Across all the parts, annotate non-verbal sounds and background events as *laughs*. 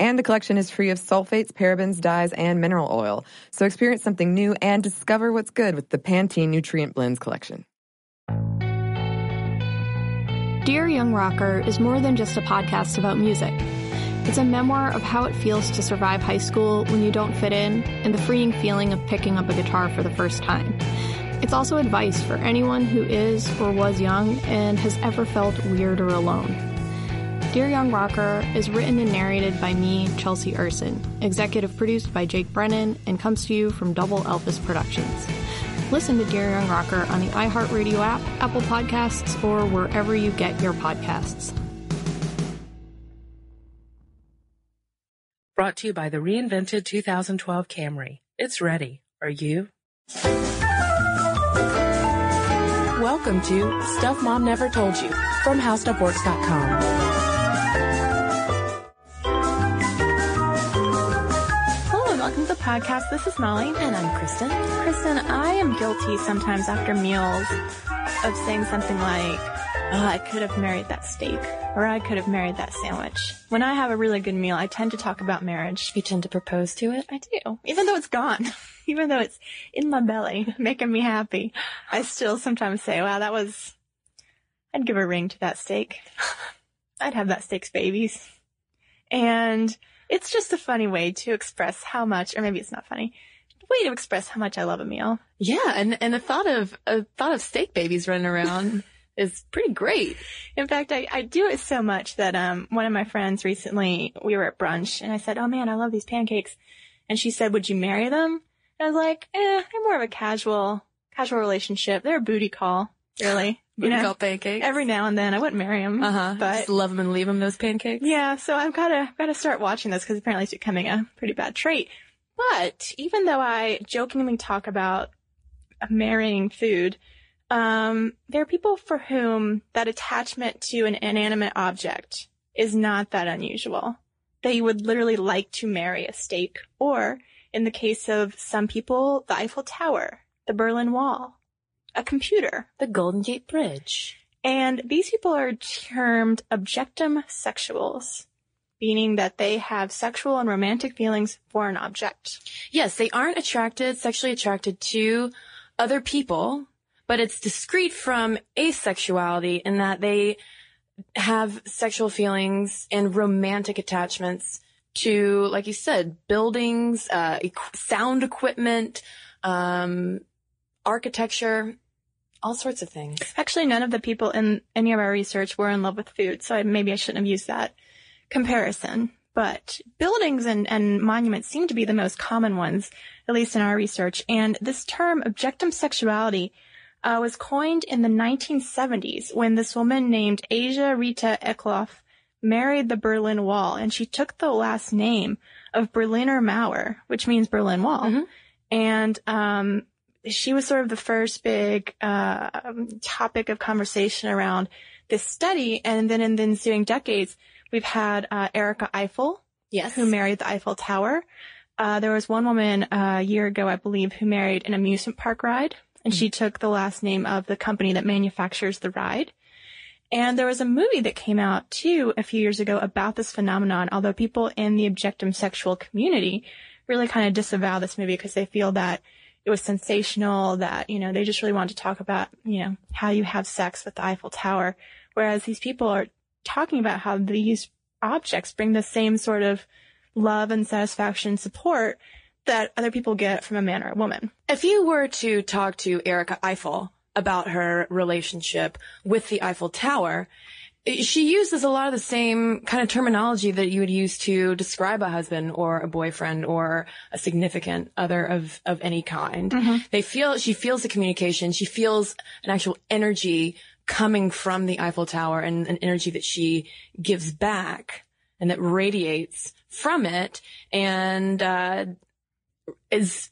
And the collection is free of sulfates, parabens, dyes, and mineral oil. So experience something new and discover what's good with the Pantene Nutrient Blends collection. Dear Young Rocker is more than just a podcast about music. It's a memoir of how it feels to survive high school when you don't fit in and the freeing feeling of picking up a guitar for the first time. It's also advice for anyone who is or was young and has ever felt weird or alone. Dear Young Rocker is written and narrated by me, Chelsea Urson, executive produced by Jake Brennan, and comes to you from Double Elvis Productions. Listen to Dear Young Rocker on the iHeartRadio app, Apple Podcasts, or wherever you get your podcasts. Brought to you by the reinvented 2012 Camry. It's ready. Are you? Welcome to Stuff Mom Never Told You from HowStuffWorks.com. the podcast. This is Molly. And I'm Cristen. Cristen, I am guilty sometimes after meals of saying something like, oh, I could have married that steak, or I could have married that sandwich. When I have a really good meal, I tend to talk about marriage. You tend to propose to it? I do. Even though it's gone. *laughs* Even though it's in my belly, *laughs* making me happy. I still sometimes say, wow, that was, I'd give a ring to that steak. *laughs* I'd have that steak's babies. And it's just a funny way to express how much, or maybe it's not funny, way to express how much I love a meal. Yeah, and and the thought of a thought of steak babies running around *laughs* is pretty great. In fact, I, I do it so much that um one of my friends recently we were at brunch and I said, "Oh man, I love these pancakes," and she said, "Would you marry them?" And I was like, "Eh, they're more of a casual casual relationship. They're a booty call, really." You know, pancakes. every now and then I wouldn't marry him, uh huh. but Just love him and leave him those pancakes. yeah, so I've got to got to start watching this because apparently it's becoming a pretty bad trait. But even though I jokingly talk about marrying food, um, there are people for whom that attachment to an inanimate object is not that unusual. They would literally like to marry a steak, or in the case of some people, the Eiffel Tower, the Berlin Wall, a computer. The Golden Gate Bridge. And these people are termed objectum sexuals, meaning that they have sexual and romantic feelings for an object. Yes, they aren't attracted, sexually attracted to other people, but it's discrete from asexuality in that they have sexual feelings and romantic attachments to, like you said, buildings, uh, sound equipment, um, architecture, all sorts of things. Actually, none of the people in any of our research were in love with food, so I, maybe I shouldn't have used that comparison. But buildings and, and monuments seem to be the most common ones, at least in our research. And this term, objectum sexuality, uh, was coined in the 1970s when this woman named Eija-Riitta Eklof married the Berlin Wall, and she took the last name of Berliner Mauer, which means Berlin Wall. Mhm. And um, she was sort of the first big uh, topic of conversation around this study. And then in the ensuing decades, we've had uh, Erica Eiffel, Yes. who married the Eiffel Tower. Uh, there was one woman uh, a year ago, I believe, who married an amusement park ride, and she took the last name of the company that manufactures the ride. And there was a movie that came out too a few years ago about this phenomenon, although people in the objectum sexual community really kind of disavow this movie because they feel that it was sensational, that, you know, they just really wanted to talk about, you know, how you have sex with the Eiffel Tower. Whereas these people are talking about how these objects bring the same sort of love and satisfaction and support that other people get from a man or a woman. If you were to talk to Erica Eiffel about her relationship with the Eiffel Tower, she uses a lot of the same kind of terminology that you would use to describe a husband or a boyfriend or a significant other of, of any kind. They feel, she feels the communication. She feels an actual energy coming from the Eiffel Tower and an energy that she gives back and that radiates from it and, uh, is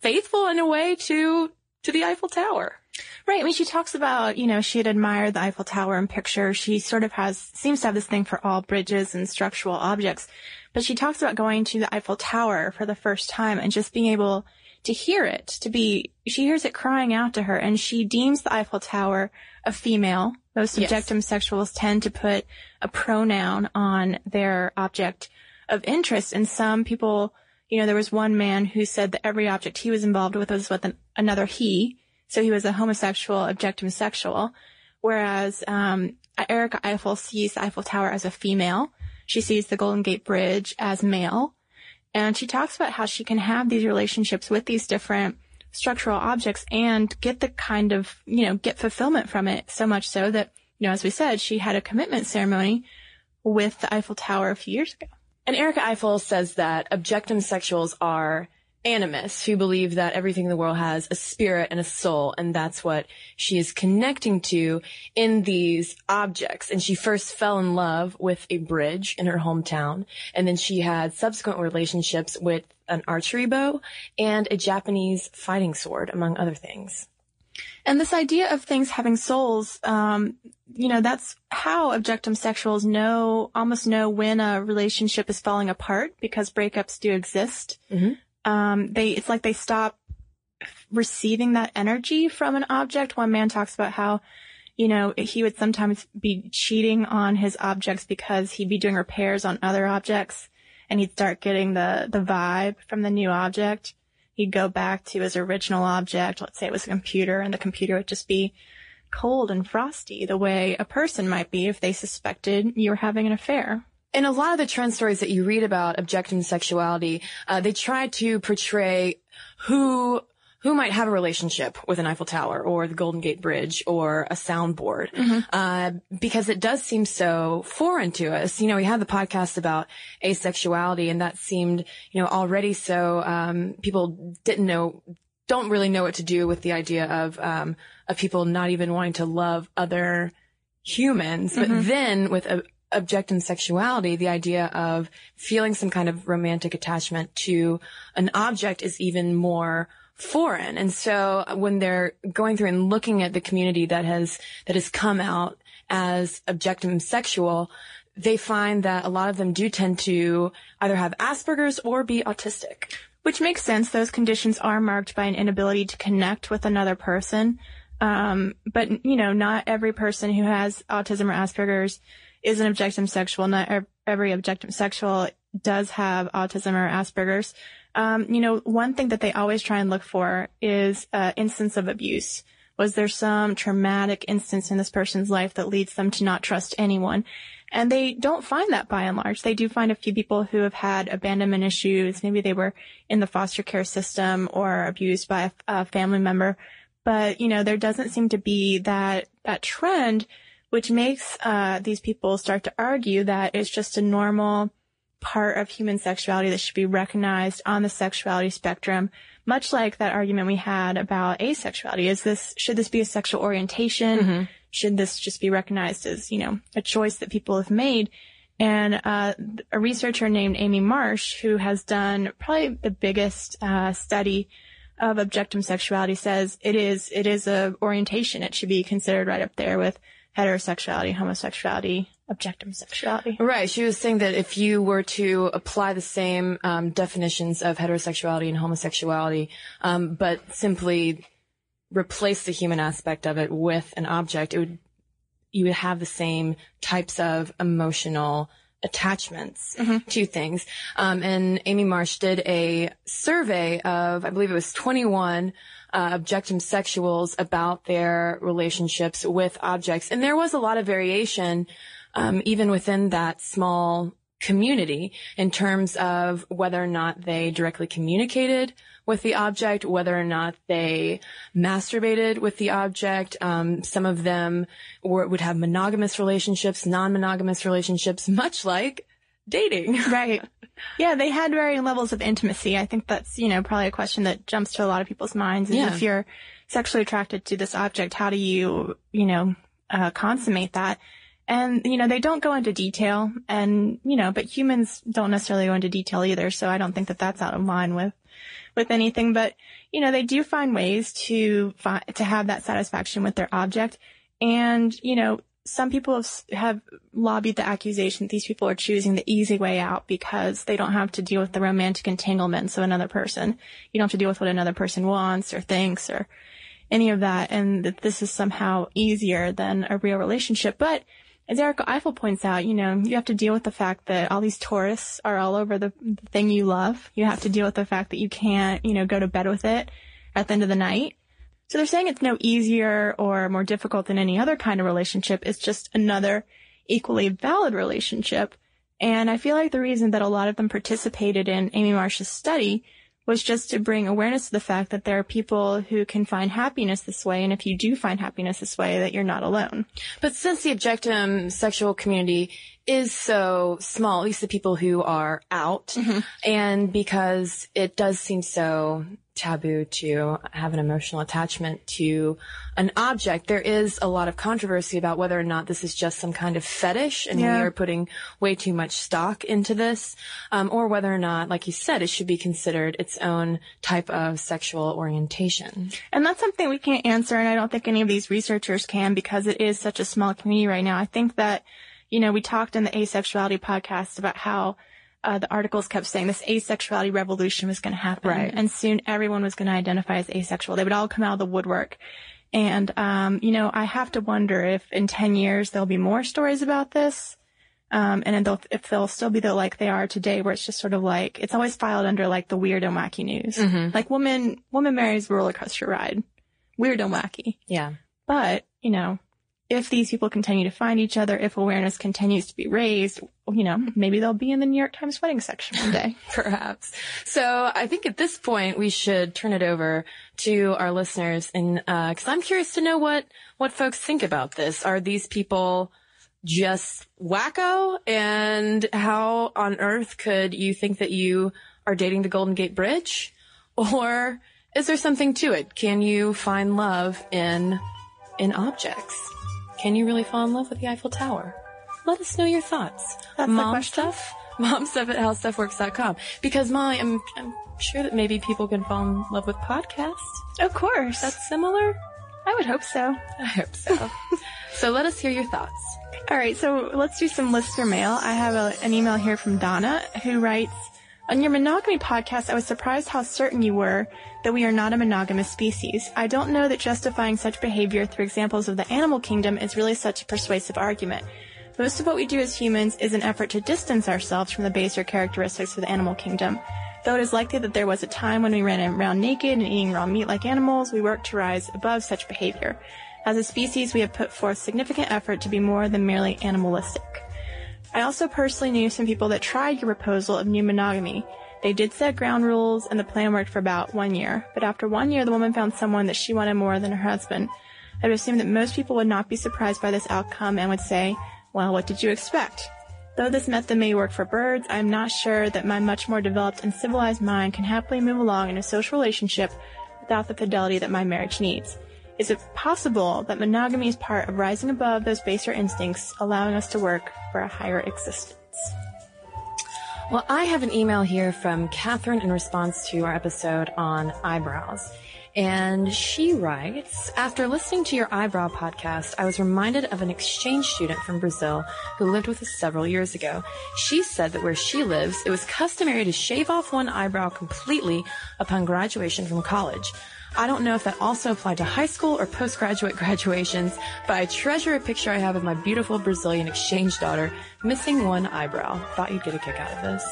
faithful in a way to to the Eiffel Tower. Right. I mean, she talks about, you know, she had admired the Eiffel Tower in pictures. She sort of has, seems to have this thing for all bridges and structural objects. But she talks about going to the Eiffel Tower for the first time and just being able to hear it, to be, she hears it crying out to her and she deems the Eiffel Tower a female. Most Yes. subjectum sexuals tend to put a pronoun on their object of interest and some people, you know, there was one man who said that every object he was involved with was with an, another he. So he was a homosexual objectum sexual. Whereas, um, Erica Eiffel sees the Eiffel Tower as a female. She sees the Golden Gate Bridge as male. And she talks about how she can have these relationships with these different structural objects and get the kind of, you know, get fulfillment from it so much so that, you know, as we said, she had a commitment ceremony with the Eiffel Tower a few years ago. And Erica Eiffel says that objectum sexuals are animists who believe that everything in the world has a spirit and a soul, and that's what she is connecting to in these objects. And she first fell in love with a bridge in her hometown, and then she had subsequent relationships with an archery bow and a Japanese fighting sword, among other things. And this idea of things having souls, um, you know, that's how objectum sexuals know, almost know when a relationship is falling apart because breakups do exist. Mhm. Um, they, it's like they stop receiving that energy from an object. One man talks about how, you know, he would sometimes be cheating on his objects because he'd be doing repairs on other objects and he'd start getting the, the vibe from the new object he'd go back to his original object. Let's say it was a computer and the computer would just be cold and frosty the way a person might be if they suspected you were having an affair. In a lot of the trend stories that you read about objectum sexuality, uh, they try to portray who who might have a relationship with an Eiffel Tower or the Golden Gate Bridge or a soundboard, uh, because it does seem so foreign to us. You know, we had the podcast about asexuality, and that seemed, you know, already so. Um, people didn't know, don't really know what to do with the idea of um, of people not even wanting to love other humans, but then with a objectum sexuality, the idea of feeling some kind of romantic attachment to an object is even more foreign. And so when they're going through and looking at the community that has, that has come out as objectum sexual, they find that a lot of them do tend to either have Asperger's or be autistic. Which makes sense. Those conditions are marked by an inability to connect with another person. Um, but you know, not every person who has autism or Asperger's is an objectum sexual. Not every objectum sexual does have autism or Asperger's. Um, you know, one thing that they always try and look for is uh, instance of abuse. Was there some traumatic instance in this person's life that leads them to not trust anyone? And they don't find that by and large. They do find a few people who have had abandonment issues. Maybe they were in the foster care system or abused by a, a family member. But, you know, there doesn't seem to be that, that trend, which makes, uh, these people start to argue that it's just a normal part of human sexuality that should be recognized on the sexuality spectrum. Much like that argument we had about asexuality. Is this, should this be a sexual orientation? Should this just be recognized as, you know, a choice that people have made? And uh, a researcher named Amy Marsh, who has done probably the biggest uh, study of objectum sexuality, says it is it is a orientation. It should be considered right up there with heterosexuality, homosexuality, objectum sexuality. Right. She was saying that if you were to apply the same um, definitions of heterosexuality and homosexuality, um, but simply replace the human aspect of it with an object, it would you would have the same types of emotional attachments to things. Um, and Amy Marsh did a survey of, I believe it was 21 uh, objectum sexuals about their relationships with objects, and there was a lot of variation um, even within that small community in terms of whether or not they directly communicated with the object, whether or not they masturbated with the object. Um, some of them were, would have monogamous relationships, non-monogamous relationships, much like dating. *laughs* Right. Yeah, they had varying levels of intimacy. I think that's, you know, probably a question that jumps to a lot of people's minds is Yeah. if you're sexually attracted to this object, how do you, you know, uh, consummate that? And, you know, they don't go into detail and, you know, but humans don't necessarily go into detail either. So I don't think that that's out of line with, with anything. But, you know, they do find ways to find, to have that satisfaction with their object. And, you know, some people have, have lobbied the accusation that these people are choosing the easy way out because they don't have to deal with the romantic entanglements of another person. You don't have to deal with what another person wants or thinks or any of that, and that this is somehow easier than a real relationship. But as Erica Eiffel points out, you know, you have to deal with the fact that all these tourists are all over the, the thing you love. You have to deal with the fact that you can't, you know, go to bed with it at the end of the night. So they're saying it's no easier or more difficult than any other kind of relationship. It's just another equally valid relationship. And I feel like the reason that a lot of them participated in Amy Marsh's study was just to bring awareness to the fact that there are people who can find happiness this way. And if you do find happiness this way, that you're not alone. But since the objectum sexual community is so small, at least the people who are out, mm-hmm. and because it does seem so taboo to have an emotional attachment to an object. There is a lot of controversy about whether or not this is just some kind of fetish and yeah. we are putting way too much stock into this, um, or whether or not, like you said, it should be considered its own type of sexual orientation. And that's something we can't answer, and I don't think any of these researchers can because it is such a small community right now. I think that, you know, we talked in the asexuality podcast about how uh, the articles kept saying this asexuality revolution was going to happen. Right. And soon everyone was going to identify as asexual. They would all come out of the woodwork. And, um, you know, I have to wonder if in 10 years there'll be more stories about this. Um, and they'll, if they'll still be the, like they are today, where it's just sort of like, it's always filed under like the weird and wacky news. Mm-hmm. Like woman, woman marries roller coaster ride. Weird and wacky. Yeah. But, you know, if these people continue to find each other, if awareness continues to be raised, you know, maybe they'll be in the New York Times wedding section one day. *laughs* Perhaps. So I think at this point we should turn it over to our listeners and, uh, cause I'm curious to know what, what folks think about this. Are these people just wacko? And how on earth could you think that you are dating the Golden Gate Bridge? Or is there something to it? Can you find love in, in objects? Can you really fall in love with the Eiffel Tower? Let us know your thoughts. That's Mom stuff? *laughs* Mom stuff at howstuffworks.com. Because Molly, I'm, I'm sure that maybe people can fall in love with podcasts. Of course. That's similar? I would hope so. I hope so. *laughs* so let us hear your thoughts. All right, so let's do some listener mail. I have a, an email here from Donna who writes, on your monogamy podcast, I was surprised how certain you were that we are not a monogamous species. I don't know that justifying such behavior through examples of the animal kingdom is really such a persuasive argument. Most of what we do as humans is an effort to distance ourselves from the baser characteristics of the animal kingdom. Though it is likely that there was a time when we ran around naked and eating raw meat like animals, we work to rise above such behavior. As a species, we have put forth significant effort to be more than merely animalistic. I also personally knew some people that tried your proposal of new monogamy. They did set ground rules and the plan worked for about one year, but after one year the woman found someone that she wanted more than her husband. I would assume that most people would not be surprised by this outcome and would say, well, what did you expect? Though this method may work for birds, I am not sure that my much more developed and civilized mind can happily move along in a social relationship without the fidelity that my marriage needs. Is it possible that monogamy is part of rising above those baser instincts, allowing us to work for a higher existence? Well, I have an email here from Catherine in response to our episode on eyebrows. And she writes, after listening to your eyebrow podcast, I was reminded of an exchange student from Brazil who lived with us several years ago. She said that where she lives, it was customary to shave off one eyebrow completely upon graduation from college. I don't know if that also applied to high school or postgraduate *laughs* graduations, but I treasure a picture I have of my beautiful Brazilian exchange daughter missing one eyebrow. Thought you'd get a kick out of this.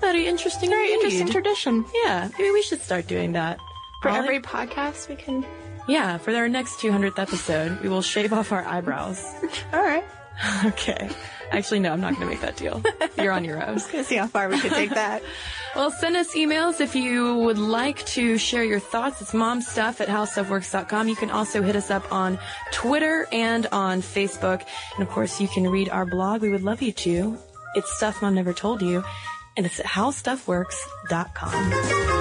Very interesting. Very read. interesting tradition. Yeah, maybe we should start doing that. For every podcast, we can. Yeah, for our next 200th episode, we will shave off our eyebrows. *laughs* All right. *laughs* okay. Actually, no, I'm not going to make that deal. You're on your own. Just going to see how far we can take that. *laughs* well, send us emails if you would like to share your thoughts. It's momstuff at howstuffworks.com. You can also hit us up on Twitter and on Facebook. And of course, you can read our blog. We would love you to. It's stuff mom never told you. And it's at howstuffworks.com.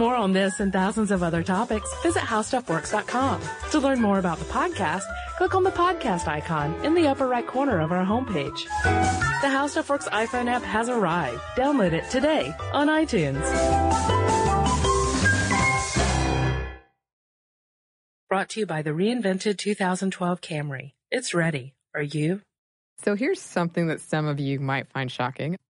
More on this and thousands of other topics, visit howstuffworks.com. To learn more about the podcast, click on the podcast icon in the upper right corner of our homepage. The How Stuff Works iPhone app has arrived. Download it today on iTunes. Brought to you by the reinvented 2012 Camry. It's ready. Are you? So here's something that some of you might find shocking.